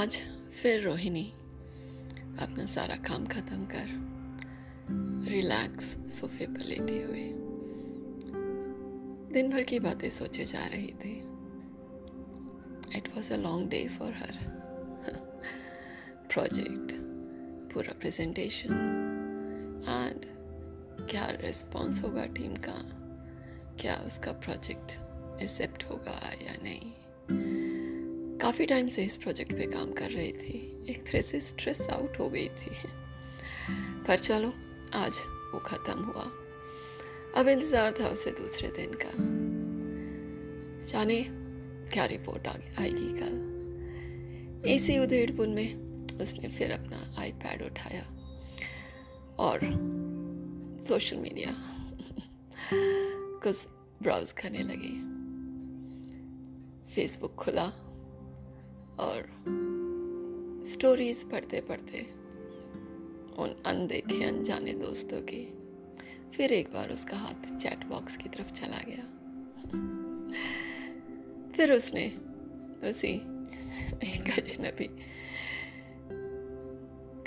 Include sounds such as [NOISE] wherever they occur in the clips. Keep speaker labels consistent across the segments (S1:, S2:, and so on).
S1: आज फिर रोहिणी, अपना सारा काम खत्म कर रिलैक्स सोफे पर लेटे हुए। दिन भर की बातें सोचे जा रही थी। It was a long day for her project पूरा प्रेजेंटेशन एंड क्या रिस्पॉन्स होगा टीम का? क्या उसका प्रोजेक्ट एक्सेप्ट होगा या नहीं? काफ़ी टाइम से इस प्रोजेक्ट पे काम कर रही थी। एक तरह से स्ट्रेस आउट हो गई थी। पर चलो, आज वो ख़त्म हुआ। अब इंतज़ार था उसे दूसरे दिन का। जाने क्या रिपोर्ट आ आएगी कल। इसी उधेड़पुर में उसने फिर अपना आईपैड उठाया और सोशल मीडिया [LAUGHS] कुछ ब्राउज करने लगी। फेसबुक खुला। और स्टोरीज पढ़ते पढ़ते उन अनदेखे, अनजाने दोस्तों की फिर एक बार उसका हाथ चैट बॉक्स की तरफ़ चला गया। फिर उसने उसी एक अजनबी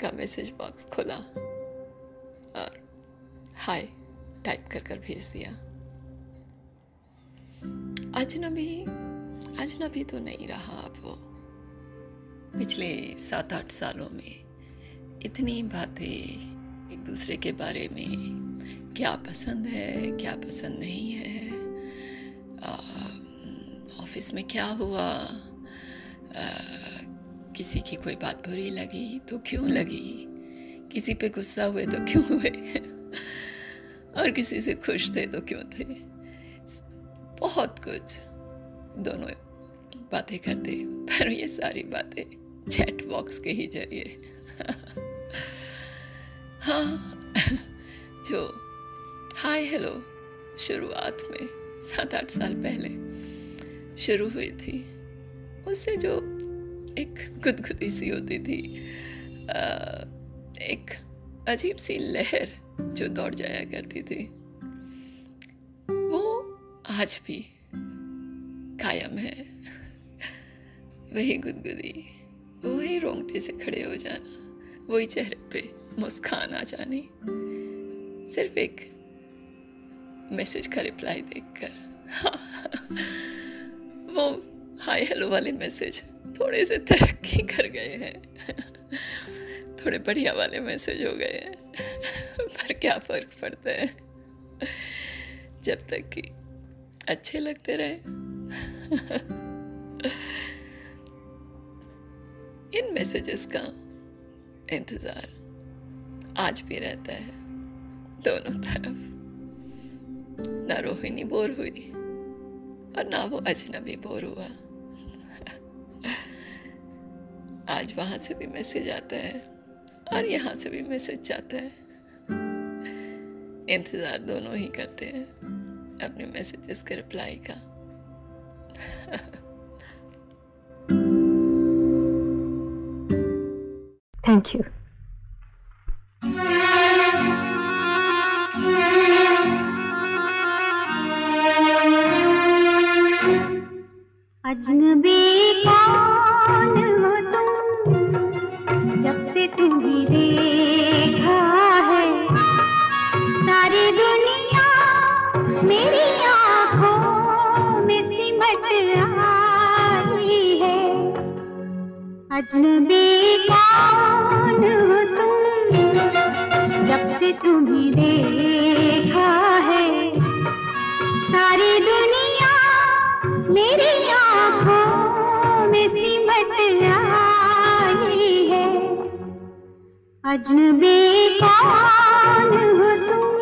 S1: का मैसेज बॉक्स खोला और हाय टाइप कर कर भेज दिया। अजनबी अजनबी तो नहीं रहा अब वो। पिछले सात आठ सालों में इतनी बातें एक दूसरे के बारे में क्या पसंद है क्या पसंद नहीं है ऑफ़िस में क्या हुआ आ, किसी की कोई बात बुरी लगी तो क्यों लगी किसी पे गुस्सा हुए तो क्यों हुए और किसी से खुश थे तो क्यों थे बहुत कुछ दोनों बातें करते पर ये सारी बातें चैट बॉक्स के ही ज़रिए। हाँ जो हाय हेलो शुरुआत में सात आठ साल पहले शुरू हुई थी। उससे जो एक गुदगुदी सी होती थी आ, एक अजीब सी लहर जो दौड़ जाया करती थी वो आज भी कायम है। वही गुदगुदी। वही रोंगटे से खड़े हो जाना, वही चेहरे पे मुस्कान आ जानी। सिर्फ़ एक मैसेज का रिप्लाई देखकर वो हाय हेलो वाले मैसेज थोड़े से तरक्की कर गए हैं, थोड़े बढ़िया वाले मैसेज हो गए हैं, पर क्या फ़र्क पड़ता है? जब तक कि अच्छे लगते रहे। इन मैसेजेस का इंतज़ार आज भी रहता है, दोनों तरफ़। ना रोहिणी बोर हुई और ना वो अजनबी बोर हुआ। आज वहाँ से भी मैसेज आता है और यहाँ से भी मैसेज जाता है। इंतज़ार दोनों ही करते हैं अपने मैसेजेस के रिप्लाई का। [LAUGHS]
S2: थैंक यू अजनबी कौन हो तुम? जब से तुम्हें देखा है, सारी दुनिया मेरी आँखों में सिमट आई है। अजनबी कौन हो तुम?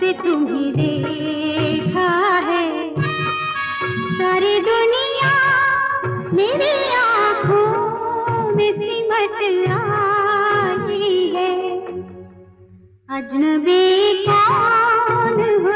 S2: से तुम्हें देखा है। सारी दुनिया मेरी आँखों में सिमट आई है। अजनबी कौन हो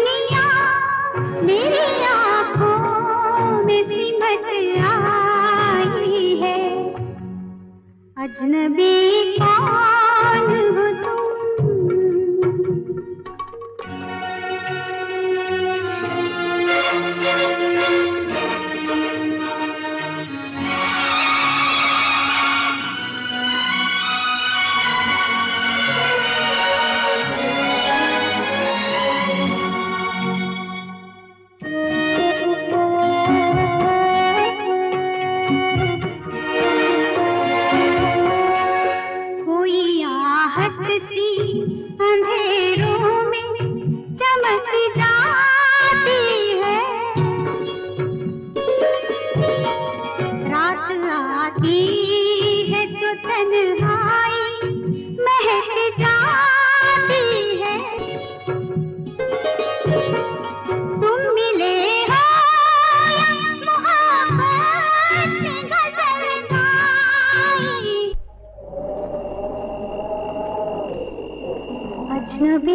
S2: है। अजनबी कौन हो तू है तो धन भाई महजा है। तुम मिले अच्छा भी